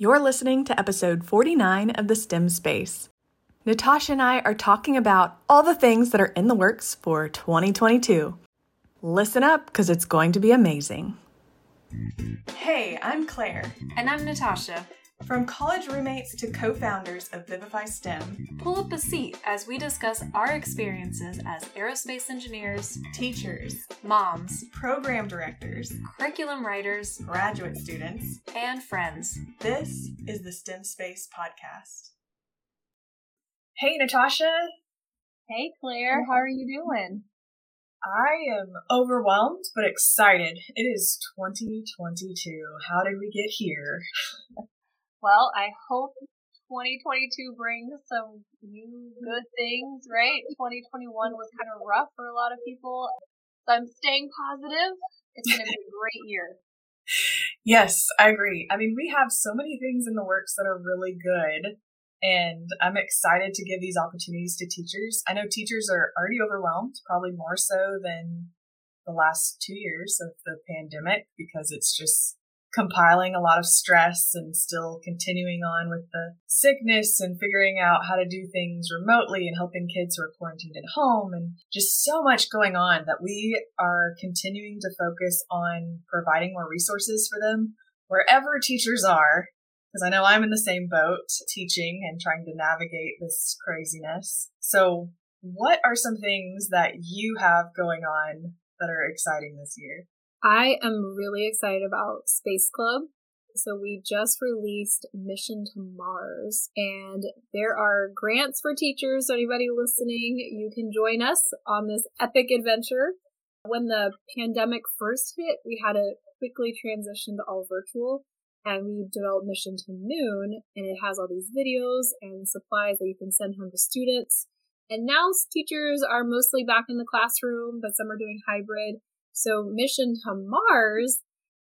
You're listening to episode 49 of the STEM Space. Natasha and I are talking about all the things that are in the works for 2022. Listen up because it's going to be amazing. Hey, I'm Claire. And I'm Natasha. From college roommates to co founders of Vivify STEM, Pull up a seat as we discuss our experiences as aerospace engineers, teachers, moms, program directors, curriculum writers, graduate students, and friends. this is the STEM Space Podcast. Hey, Natasha. Hey Claire, how are you doing? I am overwhelmed but excited. It is 2022. How did we get here? Well, I hope 2022 brings some new good things, right? 2021 was kind of rough for a lot of people. So I'm staying positive. It's going to be a great year. Yes, I agree. I mean, we have so many things in the works that are really good, and I'm excited to give these opportunities to teachers. I know teachers are already overwhelmed, probably more so than the last two years of the pandemic, because it's just compiling a lot of stress and still continuing on with the sickness and figuring out how to do things remotely and helping kids who are quarantined at home and just so much going on that we are continuing to focus on providing more resources for them wherever teachers are. Because I know I'm in the same boat teaching and trying to navigate this craziness. So, what are some things that you have going on that are exciting this year? I am really excited about Space Club. So we just released Mission to Mars and there are grants for teachers. So anybody listening, you can join us on this epic adventure. When the pandemic first hit, we had to quickly transition to all virtual and we developed Mission to Moon and it has all these videos and supplies that you can send home to students. And now teachers are mostly back in the classroom, but some are doing hybrid. So Mission to Mars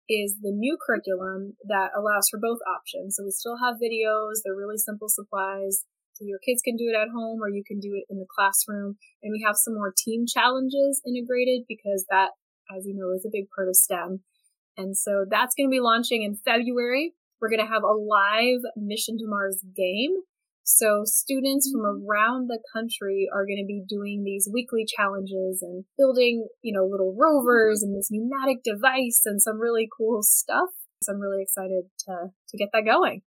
is the new curriculum that allows for both options. So we still have videos, they're really simple supplies. So your kids can do it at home or you can do it in the classroom. And we have some more team challenges integrated because that, as you know, is a big part of STEM. And so that's going to be launching in February. We're going to have a live Mission to Mars game so students from around the country are going to be doing these weekly challenges and building, you know, little rovers and this pneumatic device and some really cool stuff. So I'm really excited to, to get that going.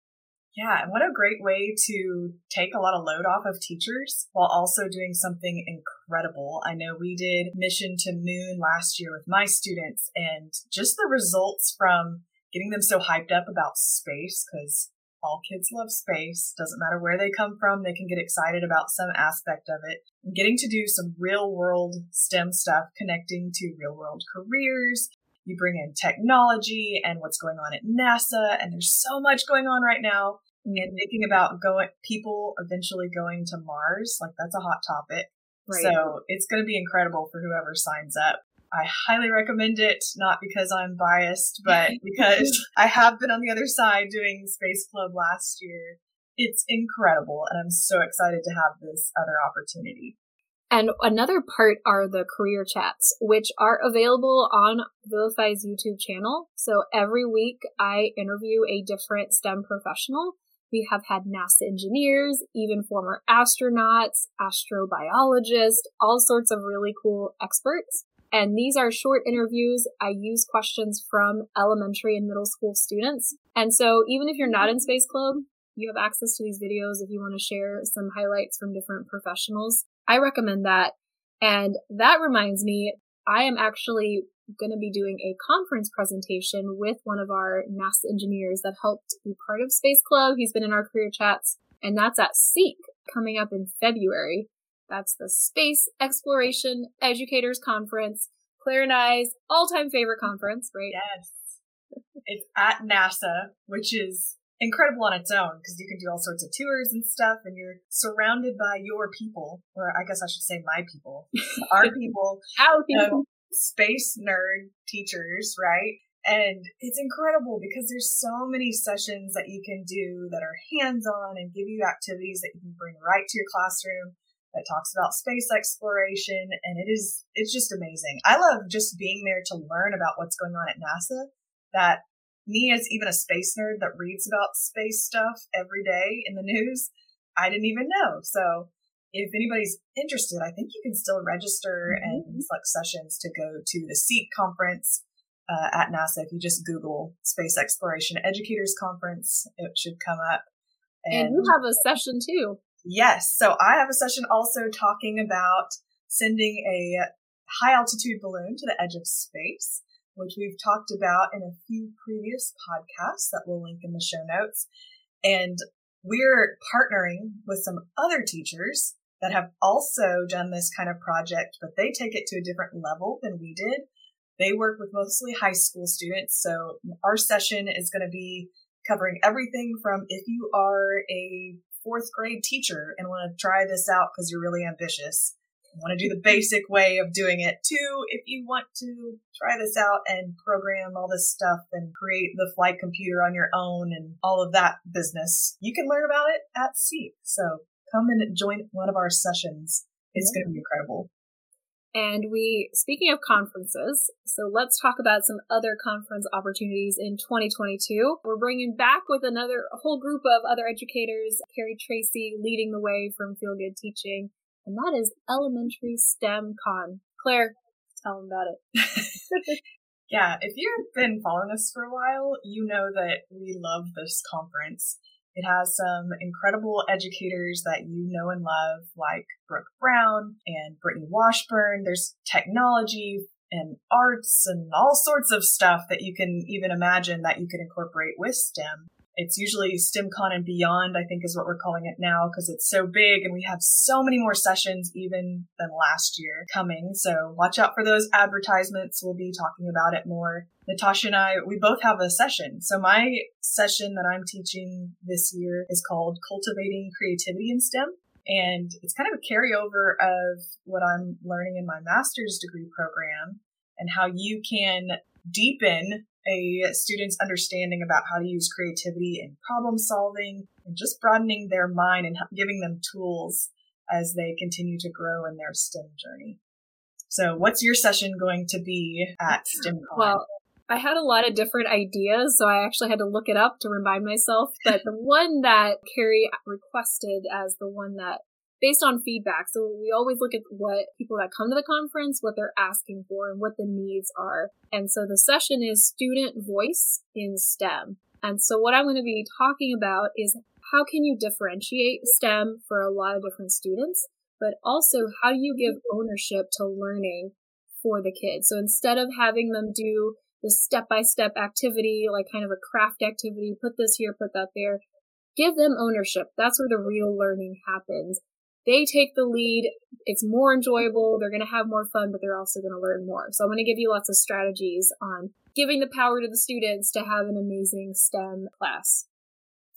Yeah, and what a great way to take a lot of load off of teachers while also doing something incredible. I know we did Mission to Moon last year with my students, and just the results from getting them so hyped up about space, because all kids love space. Doesn't matter where they come from, they can get excited about some aspect of it. And getting to do some real world STEM stuff connecting to real world careers. You bring in technology and what's going on at NASA, and there's so much going on right now. Mm-hmm. And thinking about going, people eventually going to Mars, like that's a hot topic. Right. So it's going to be incredible for whoever signs up. I highly recommend it, not because I'm biased, but because I have been on the other side doing Space Club last year. It's incredible, and I'm so excited to have this other opportunity. And another part are the career chats, which are available on Vivify's YouTube channel. So every week I interview a different STEM professional. We have had NASA engineers, even former astronauts, astrobiologists, all sorts of really cool experts. And these are short interviews. I use questions from elementary and middle school students. And so even if you're not in Space Club, you have access to these videos if you want to share some highlights from different professionals. I recommend that. And that reminds me, I am actually going to be doing a conference presentation with one of our NASA engineers that helped be part of Space Club. He's been in our career chats, and that's at SEEC coming up in February. That's the Space Exploration Educators Conference. Claire and I's all-time favorite conference, right? Yes. It's at NASA, which is incredible on its own because you can do all sorts of tours and stuff and you're surrounded by your people, or I guess I should say my people, our people, Our people. space nerd teachers, right? And it's incredible because there's so many sessions that you can do that are hands on and give you activities that you can bring right to your classroom that talks about space exploration. And it is, it's just amazing. I love just being there to learn about what's going on at NASA that me as even a space nerd that reads about space stuff every day in the news, I didn't even know. So if anybody's interested, I think you can still register mm-hmm. and select sessions to go to the SEEC conference uh, at NASA. If you just Google Space Exploration Educators Conference, it should come up. And, and you have a session too. Yes. So I have a session also talking about sending a high altitude balloon to the edge of space, which we've talked about in a few previous podcasts that we'll link in the show notes. And we're partnering with some other teachers that have also done this kind of project, but they take it to a different level than we did. They work with mostly high school students. So our session is going to be covering everything from if you are a fourth grade teacher and want to try this out because you're really ambitious, want to do the basic way of doing it too. If you want to try this out and program all this stuff and create the flight computer on your own and all of that business, you can learn about it at SEEC. So come and join one of our sessions. It's yeah. going to be incredible. And we, speaking of conferences, so let's talk about some other conference opportunities in 2022. We're bringing back with another whole group of other educators, Carrie Tracy leading the way from Feel Good Teaching, and that is Elementary STEM Con. Claire, tell them about it. yeah, if you've been following us for a while, you know that we love this conference. It has some incredible educators that you know and love, like Brooke Brown and Brittany Washburn. There's technology and arts and all sorts of stuff that you can even imagine that you can incorporate with STEM. It's usually STEMCon and beyond, I think is what we're calling it now because it's so big and we have so many more sessions even than last year coming. So watch out for those advertisements. We'll be talking about it more. Natasha and I, we both have a session. So my session that I'm teaching this year is called Cultivating Creativity in STEM. And it's kind of a carryover of what I'm learning in my master's degree program and how you can deepen a student's understanding about how to use creativity in problem solving and just broadening their mind and giving them tools as they continue to grow in their STEM journey. So, what's your session going to be at STEMCon? Well, I had a lot of different ideas, so I actually had to look it up to remind myself. But the one that Carrie requested as the one that based on feedback. So we always look at what people that come to the conference, what they're asking for and what the needs are. And so the session is student voice in STEM. And so what I'm going to be talking about is how can you differentiate STEM for a lot of different students, but also how do you give ownership to learning for the kids? So instead of having them do the step by step activity, like kind of a craft activity, put this here, put that there, give them ownership. That's where the real learning happens. They take the lead. It's more enjoyable. They're going to have more fun, but they're also going to learn more. So I'm going to give you lots of strategies on giving the power to the students to have an amazing STEM class.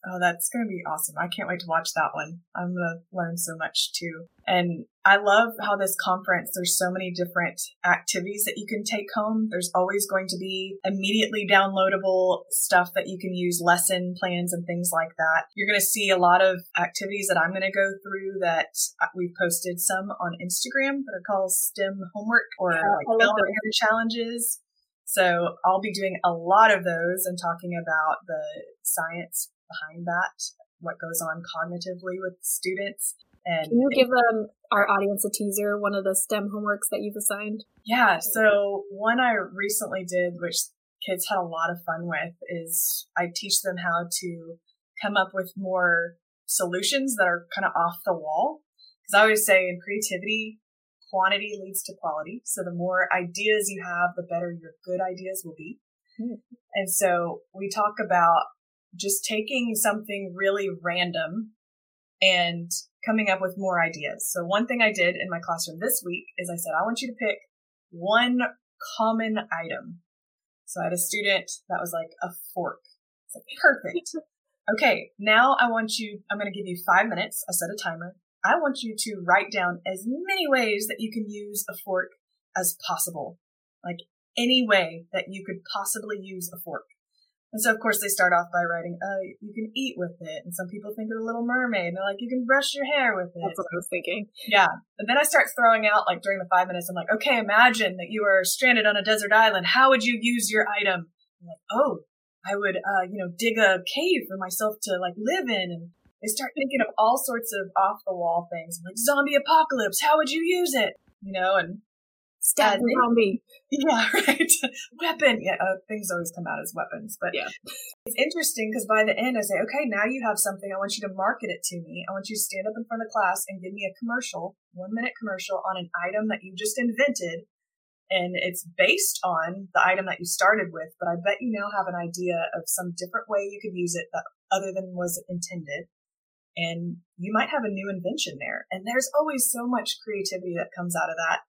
Oh, that's going to be awesome. I can't wait to watch that one. I'm going to learn so much too. And I love how this conference, there's so many different activities that you can take home. There's always going to be immediately downloadable stuff that you can use, lesson plans and things like that. You're going to see a lot of activities that I'm going to go through that uh, we've posted some on Instagram that are called STEM homework or yeah, like Belmont challenges. So I'll be doing a lot of those and talking about the science behind that, what goes on cognitively with students. And Can you give um, our audience a teaser, one of the STEM homeworks that you've assigned? Yeah, so one I recently did, which kids had a lot of fun with, is I teach them how to come up with more solutions that are kind of off the wall. Because I always say in creativity, quantity leads to quality. So the more ideas you have, the better your good ideas will be. Mm. And so we talk about just taking something really random and coming up with more ideas. So one thing I did in my classroom this week is I said, I want you to pick one common item. So I had a student that was like a fork. It's like, perfect. Okay, now I want you, I'm going to give you five minutes. I set a timer. I want you to write down as many ways that you can use a fork as possible. Like any way that you could possibly use a fork. And so, of course, they start off by writing, "Oh, you can eat with it," and some people think of the Little Mermaid, and they're like, "You can brush your hair with it." That's what I was thinking. Yeah, and then I start throwing out like during the five minutes, I'm like, "Okay, imagine that you are stranded on a desert island. How would you use your item?" I'm like, "Oh, I would, uh, you know, dig a cave for myself to like live in. And they start thinking of all sorts of off the wall things like zombie apocalypse. How would you use it? You know, and Stab the zombie. Yeah, right. Weapon. Yeah, uh, things always come out as weapons, but Yeah. it's interesting because by the end I say, okay, now you have something. I want you to market it to me. I want you to stand up in front of the class and give me a commercial, one minute commercial on an item that you just invented. And it's based on the item that you started with, but I bet you now have an idea of some different way you could use it that other than was intended. And you might have a new invention there. And there's always so much creativity that comes out of that.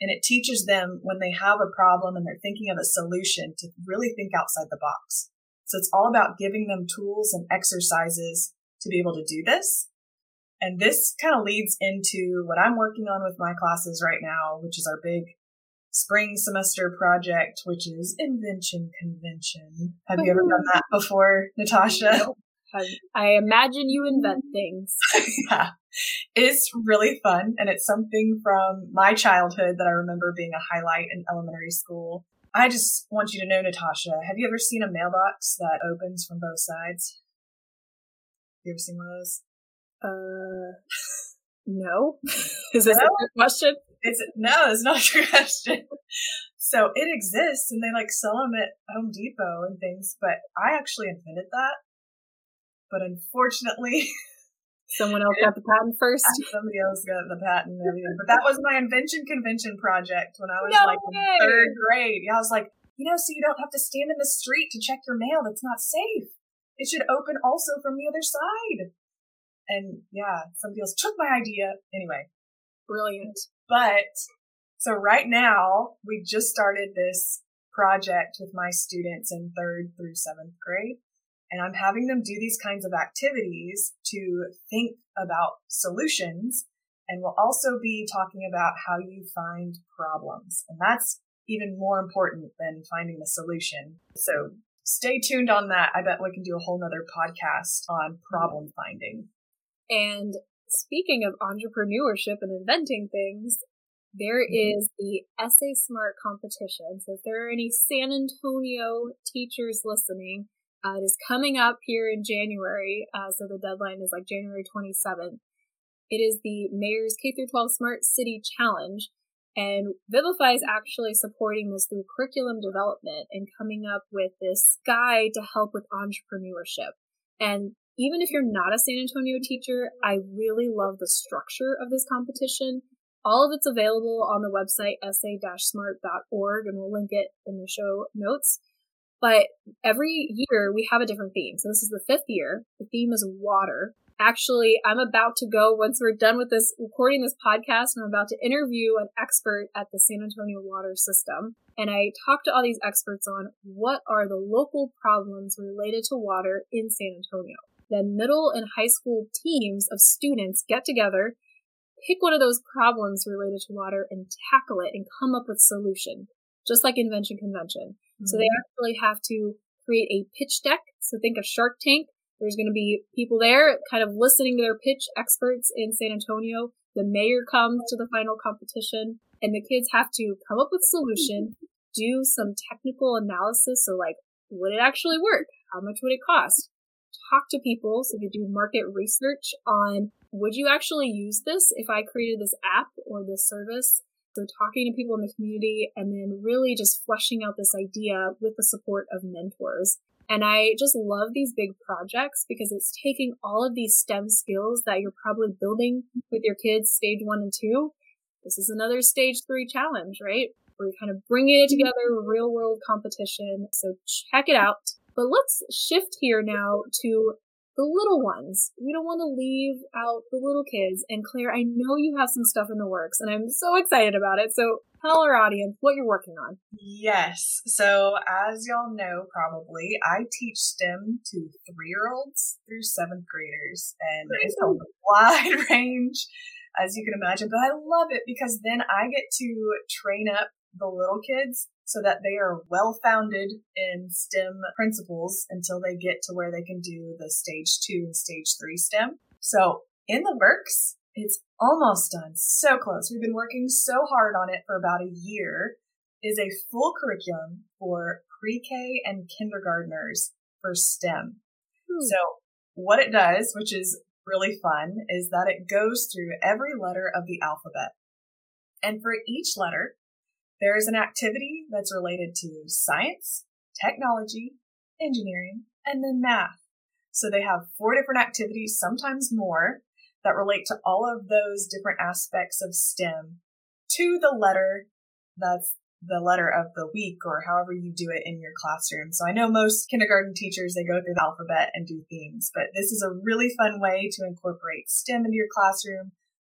And it teaches them when they have a problem and they're thinking of a solution to really think outside the box. So it's all about giving them tools and exercises to be able to do this. And this kind of leads into what I'm working on with my classes right now, which is our big spring semester project, which is Invention Convention. Have you ever done that before, Natasha? I imagine you invent things. yeah. It's really fun and it's something from my childhood that I remember being a highlight in elementary school. I just want you to know, Natasha, have you ever seen a mailbox that opens from both sides? You ever seen one of those? Uh, no. Is this a No? good question? It's no, it's not a question. So it exists and they like sell them at Home Depot and things, but I actually invented that. But unfortunately, Someone else got the patent first. Somebody else got the patent and everything. But that was my invention convention project when I was No like in third grade. Yeah, I was like, you know, so you don't have to stand in the street to check your mail. That's not safe. It should open also from the other side. And yeah, somebody else took my idea. Anyway, Brilliant. but so right now we just started this project with my students in third through seventh grade. And I'm having them do these kinds of activities to think about solutions. And we'll also be talking about how you find problems. And that's even more important than finding the solution. So stay tuned on that. I bet we can do a whole nother podcast on problem finding. And speaking of entrepreneurship and inventing things, there mm-hmm. is the SA Smart competition. So if there are any San Antonio teachers listening, uh, it is coming up here in January. Uh, so the deadline is like January 27th. It is the Mayor's K through 12 Smart City Challenge. And Vivify is actually supporting this through curriculum development and coming up with this guide to help with entrepreneurship. And even if you're not a San Antonio teacher, I really love the structure of this competition. All of it's available on the website essay-smart.org and we'll link it in the show notes. But every year we have a different theme. So this is the fifth year. The theme is water. Actually, I'm about to go once we're done with this recording this podcast, I'm about to interview an expert at the San Antonio water system. And I talked to all these experts on what are the local problems related to water in San Antonio. Then middle and high school teams of students get together, pick one of those problems related to water and tackle it and come up with solution, just like invention convention. So they mm-hmm. actually have to create a pitch deck. So think of Shark Tank. There's going to be people there kind of listening to their pitch experts in San Antonio. The mayor comes to the final competition and the kids have to come up with a solution, mm-hmm. do some technical analysis. So like, would it actually work? How much would it cost? Talk to people. So they do market research on would you actually use this if I created this app or this service? So talking to people in the community and then really just fleshing out this idea with the support of mentors. And I just love these big projects because it's taking all of these STEM skills that you're probably building with your kids stage one and two. This is another stage three challenge, right? Where you're kind of bringing it together, real world competition. So check it out. But let's shift here now to the little ones. We don't want to leave out the little kids. And Claire, I know you have some stuff in the works and I'm so excited about it. So tell our audience what you're working on. Yes. So, as y'all know, probably, I teach STEM to three year olds through seventh graders, and it's a wide range, as you can imagine. But I love it because then I get to train up the little kids so that they are well founded in STEM principles until they get to where they can do the stage two and stage three STEM. So, in the works, it's almost done. So close. We've been working so hard on it for about a year. Is a full curriculum for pre-K and kindergartners for STEM. Hmm. So what it does, which is really fun, is that it goes through every letter of the alphabet. And for each letter, there is an activity that's related to science, technology, engineering, and then math. So they have four different activities, sometimes more, that relate to all of those different aspects of STEM to the letter that's the letter of the week or however you do it in your classroom. So I know most kindergarten teachers, they go through the alphabet and do themes, but this is a really fun way to incorporate STEM into your classroom.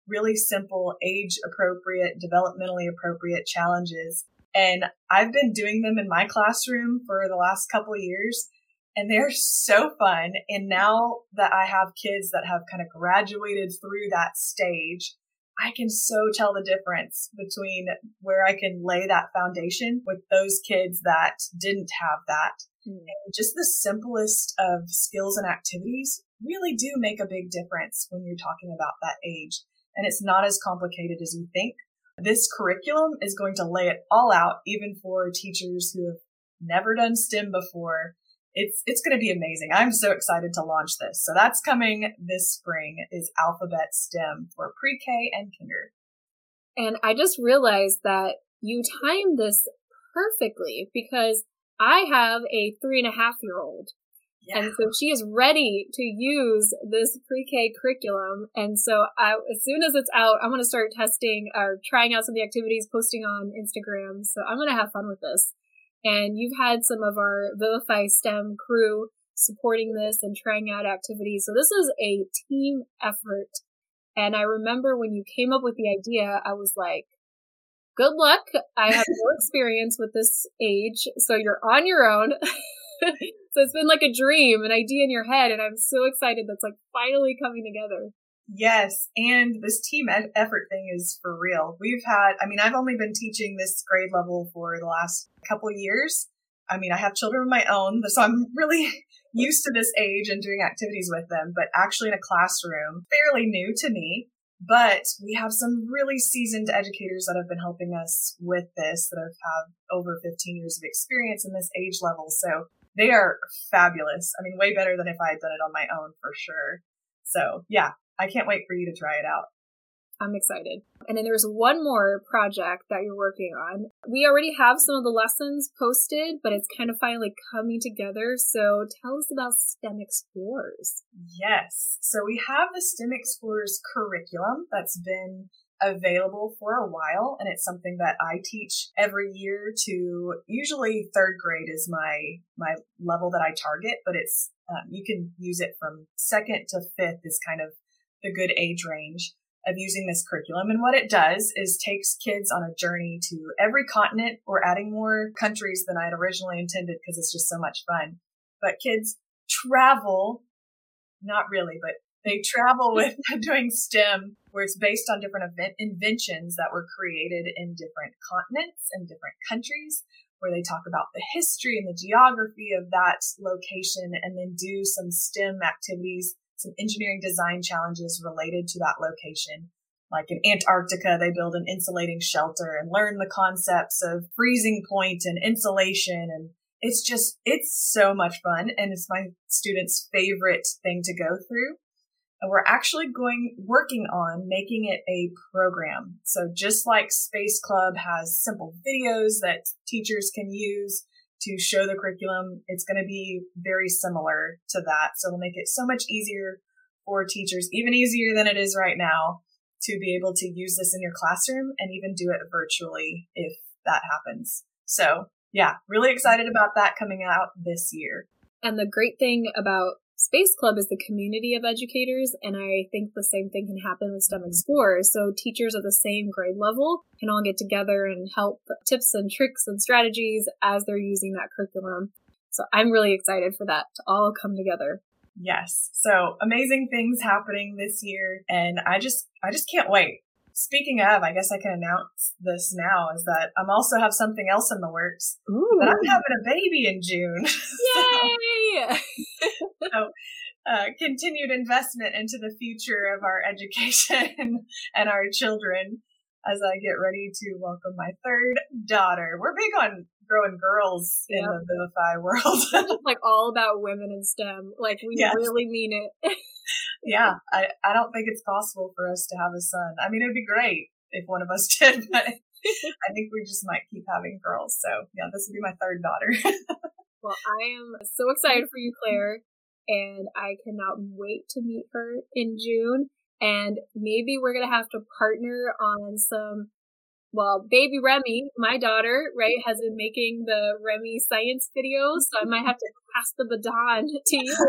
Really simple, age appropriate, developmentally appropriate challenges. And I've been doing them in my classroom for the last couple of years and they're so fun. And now that I have kids that have kind of graduated through that stage, I can so tell the difference between where I can lay that foundation with those kids that didn't have that. Mm. And just the simplest of skills and activities really do make a big difference when you're talking about that age. And it's not as complicated as you think. This curriculum is going to lay it all out, even for teachers who have never done STEM before it's it's going to be amazing. I'm so excited to launch this. So that's coming this spring is Alphabet STEM for pre-K and kinder. And I just realized that you timed this perfectly because I have a three and a half year old. Yeah. And so she is ready to use this pre-K curriculum. And so I, as soon as it's out, I'm going to start testing or trying out some of the activities, posting on Instagram. So I'm going to have fun with this. And you've had some of our Vivify STEM crew supporting this and trying out activities. So this is a team effort. And I remember when you came up with the idea, I was like, good luck. I have no experience with this age. So you're on your own. so it's been like a dream, an idea in your head. And I'm so excited that's like finally coming together. Yes, and this team effort thing is for real. We've had, I mean, I've only been teaching this grade level for the last couple years. I mean, I have children of my own, so I'm really used to this age and doing activities with them, but actually in a classroom, fairly new to me. But we have some really seasoned educators that have been helping us with this that have had over 15 years of experience in this age level. So they are fabulous. I mean, way better than if I had done it on my own for sure. So yeah, I can't wait for you to try it out. I'm excited. And then there's one more project that you're working on. We already have some of the lessons posted, but it's kind of finally coming together. So tell us about STEM Explorers. Yes. So we have the STEM Explorers curriculum that's been available for a while and it's something that I teach every year to usually third grade is my my level that I target but it's um, you can use it from second to fifth is kind of the good age range of using this curriculum. And what it does is takes kids on a journey to every continent. We're adding more countries than I had originally intended because it's just so much fun. But kids travel, not really, but they travel with doing STEM where it's based on different event inventions that were created in different continents and different countries where they talk about the history and the geography of that location and then do some STEM activities some engineering design challenges related to that location. Like in Antarctica, they build an insulating shelter and learn the concepts of freezing point and insulation. And it's just, it's so much fun. And it's my students' favorite thing to go through. We're actually going, working on making it a program. So just like Space Club has simple videos that teachers can use to show the curriculum. It's going to be very similar to that. So it'll make it so much easier for teachers, even easier than it is right now, to be able to use this in your classroom and even do it virtually if that happens. So yeah, really excited about that coming out this year. And the great thing about Space Club is the community of educators, and I think the same thing can happen with STEM mm-hmm. Explorers. So teachers of the same grade level can all get together and help tips and tricks and strategies as they're using that curriculum. So I'm really excited for that to all come together. Yes. So amazing things happening this year and I just I just can't wait. Speaking of, I guess I can announce this now is that I'm also have something else in the works. Ooh. But I'm having a baby in June. Yay! so, uh, continued investment into the future of our education and our children as I get ready to welcome my third daughter. We're big on growing girls in the Vivify world. Like all about women in STEM. Like we Yes. really mean it. Yeah, I, I don't think it's possible for us to have a son. I mean, it'd be great if one of us did, but I think we just might keep having girls. So yeah, this would be my third daughter. Well, I am so excited for you, Claire, and I cannot wait to meet her in June. And maybe we're gonna have to partner on some. Well, baby Remi, my daughter, right, has been making the Remi science videos, so I might have to pass the baton to you.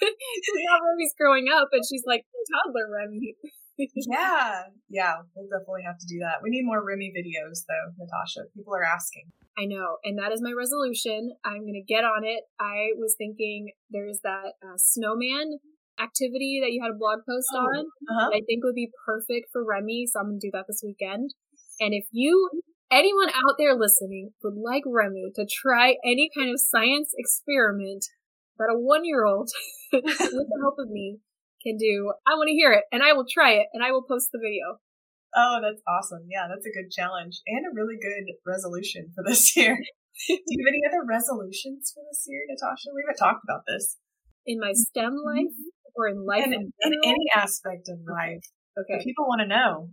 Now Remi's growing up, and she's like toddler Remi. yeah, yeah, we'll definitely have to do that. We need more Remi videos though, Natasha. People are asking. I know, and that is my resolution. I'm gonna get on it. I was thinking there's that uh, snowman activity that you had a blog post Oh. on Uh-huh. that I think would be perfect for Remi, so I'm gonna do that this weekend. And if you, anyone out there listening, would like Remi to try any kind of science experiment that a one year old, with the help of me, can do, I want to hear it, and I will try it, and I will post the video. Oh, that's awesome. Yeah, that's a good challenge and a really good resolution for this year. Do you have any other resolutions for this year, Natasha? We haven't talked about this. In my STEM mm-hmm. life, or in life And in in any aspect of life. okay. People want to know.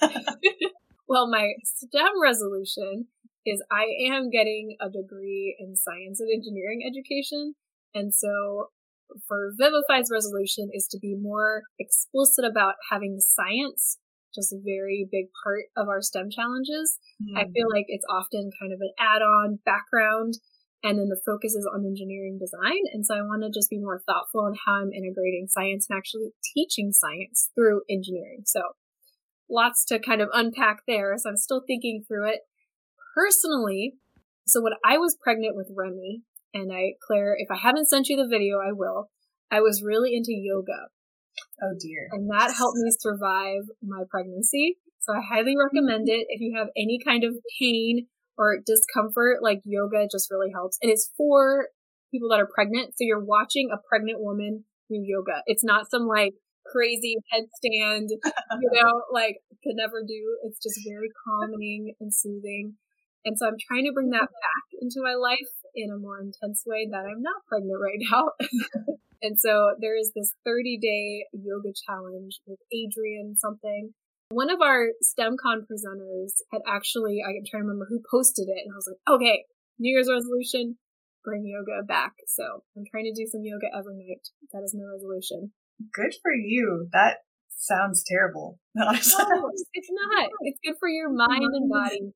Well, my STEM resolution is I am getting a degree in science and engineering education. And so for Vivify's resolution is to be more explicit about having science just a very big part of our STEM challenges. I Hmm. feel like it's often kind of an add-on background and then the focus is on engineering design. And so I want to just be more thoughtful on how I'm integrating science and actually teaching science through engineering. So lots to kind of unpack there. So I'm still thinking through it. Personally, so when I was pregnant with Remi, and I, Claire, if I haven't sent you the video, I will. I was really into yoga Oh dear. and that helped me survive my pregnancy. So I highly mm-hmm. recommend it if you have any kind of pain or discomfort, like yoga just really helps. And it's for people that are pregnant. So you're watching a pregnant woman do yoga. It's not some like crazy headstand, you know, like could never do. It's just very calming and soothing. And so I'm trying to bring that back into my life in a more intense way that I'm not pregnant right now. and so there is this 30 day yoga challenge with Adriene something. One of our STEMCon presenters had actually, I can try to remember who posted it, and I was like, okay, New Year's resolution, bring yoga back. So I'm trying to do some yoga every night. That is my resolution. Good for you. That sounds terrible. No, it's not. It's good for your mind and body.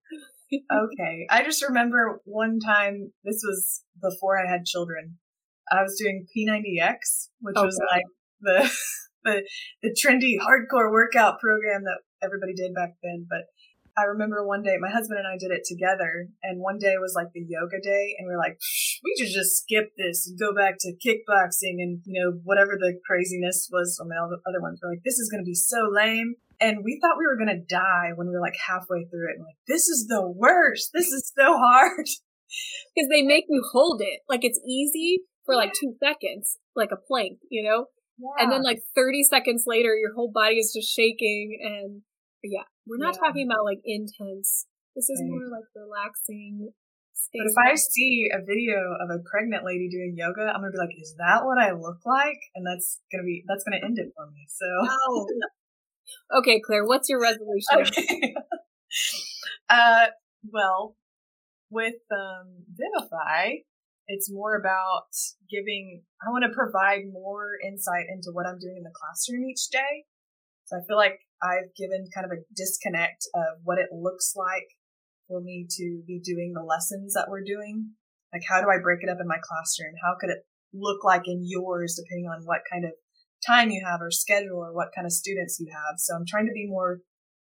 okay. I just remember one time, this was before I had children. I was doing P90X, which oh, was like the, the, the trendy hardcore workout program that everybody did back then. But I remember one day, my husband and I did it together. And one day was like the yoga day. And we are like, we should just skip this and go back to kickboxing and, you know, whatever the craziness was on the other- ones. We're like, this is going to be so lame. And we thought we were going to die when we were like halfway through it. And like, this is the worst. This is so hard. Because they make you hold it. Like it's easy for like two seconds, like a plank, you know? And then like 30 seconds later, your whole body is just shaking. And yeah, we're not Yeah. talking about like intense. This is Right. more like relaxing space. But if I see a video of a pregnant lady doing yoga, I'm gonna be like, "Is that what I look like?" And that's gonna be that's gonna end it for me. So Oh. okay, Claire, what's your resolution? okay. uh, well, with um, Vivify, it's more about giving. I want to provide more insight into what I'm doing in the classroom each day. So I feel like I've given kind of a disconnect of what it looks like for me to be doing the lessons that we're doing. Like, how do I break it up in my classroom? How could it look like in yours, depending on what kind of time you have or schedule or what kind of students you have? So I'm trying to be more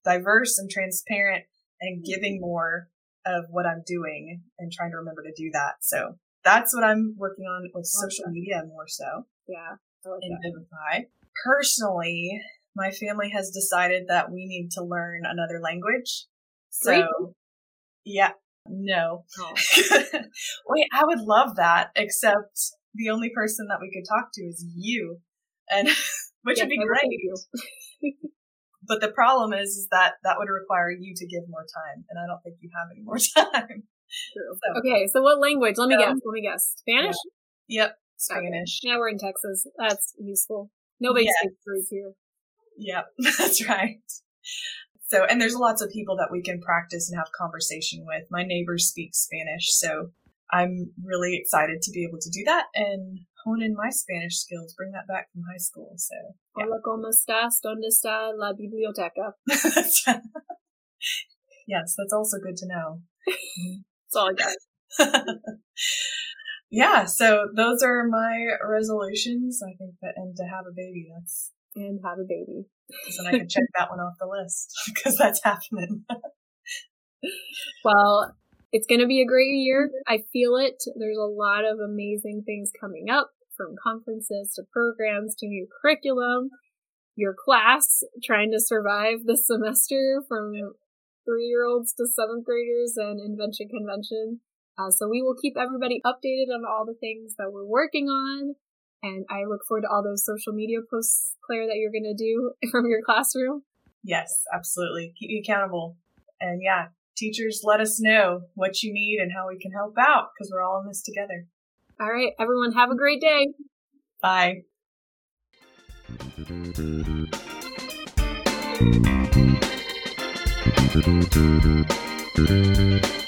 diverse and transparent and giving more of what I'm doing and trying to remember to do that. So that's what I'm working on with social media more so yeah. I like in that. Vivify. Personally, my family has decided that we need to learn another language. So, Greek? yeah, no. Oh. Wait, I would love that, except the only person that we could talk to is you. And which Yes, would be great. But the problem is, is that that would require you to give more time, and I don't think you have any more time. So, okay, so what language? Let me guess. Let me guess. Spanish? Yeah. Yep. Spanish. Okay. Now we're in Texas. That's useful. Nobody yes. speaks Greek here. Yep, that's right. So, and there's lots of people that we can practice and have conversation with. My neighbors speak Spanish, so I'm really excited to be able to do that and hone in my Spanish skills, bring that back from high school. So, yeah. Hola, ¿cómo estás? ¿Dónde está la biblioteca? yes, that's also good to know. that's all I got. yeah, so those are my resolutions. I think that, and to have a baby, that's. And have a baby. So I can check that one off the list because that's happening. well, it's going to be a great year. I feel it. There's a lot of amazing things coming up from conferences to programs to new curriculum. Your class trying to survive the semester from three year olds to seventh graders and invention convention. Uh, so we will keep everybody updated on all the things that we're working on. And I look forward to all those social media posts, Claire, that you're going to do from your classroom. Yes, absolutely. Keep you accountable. And yeah, teachers, let us know what you need and how we can help out because we're all in this together. All right, everyone, have a great day. Bye. Thank you.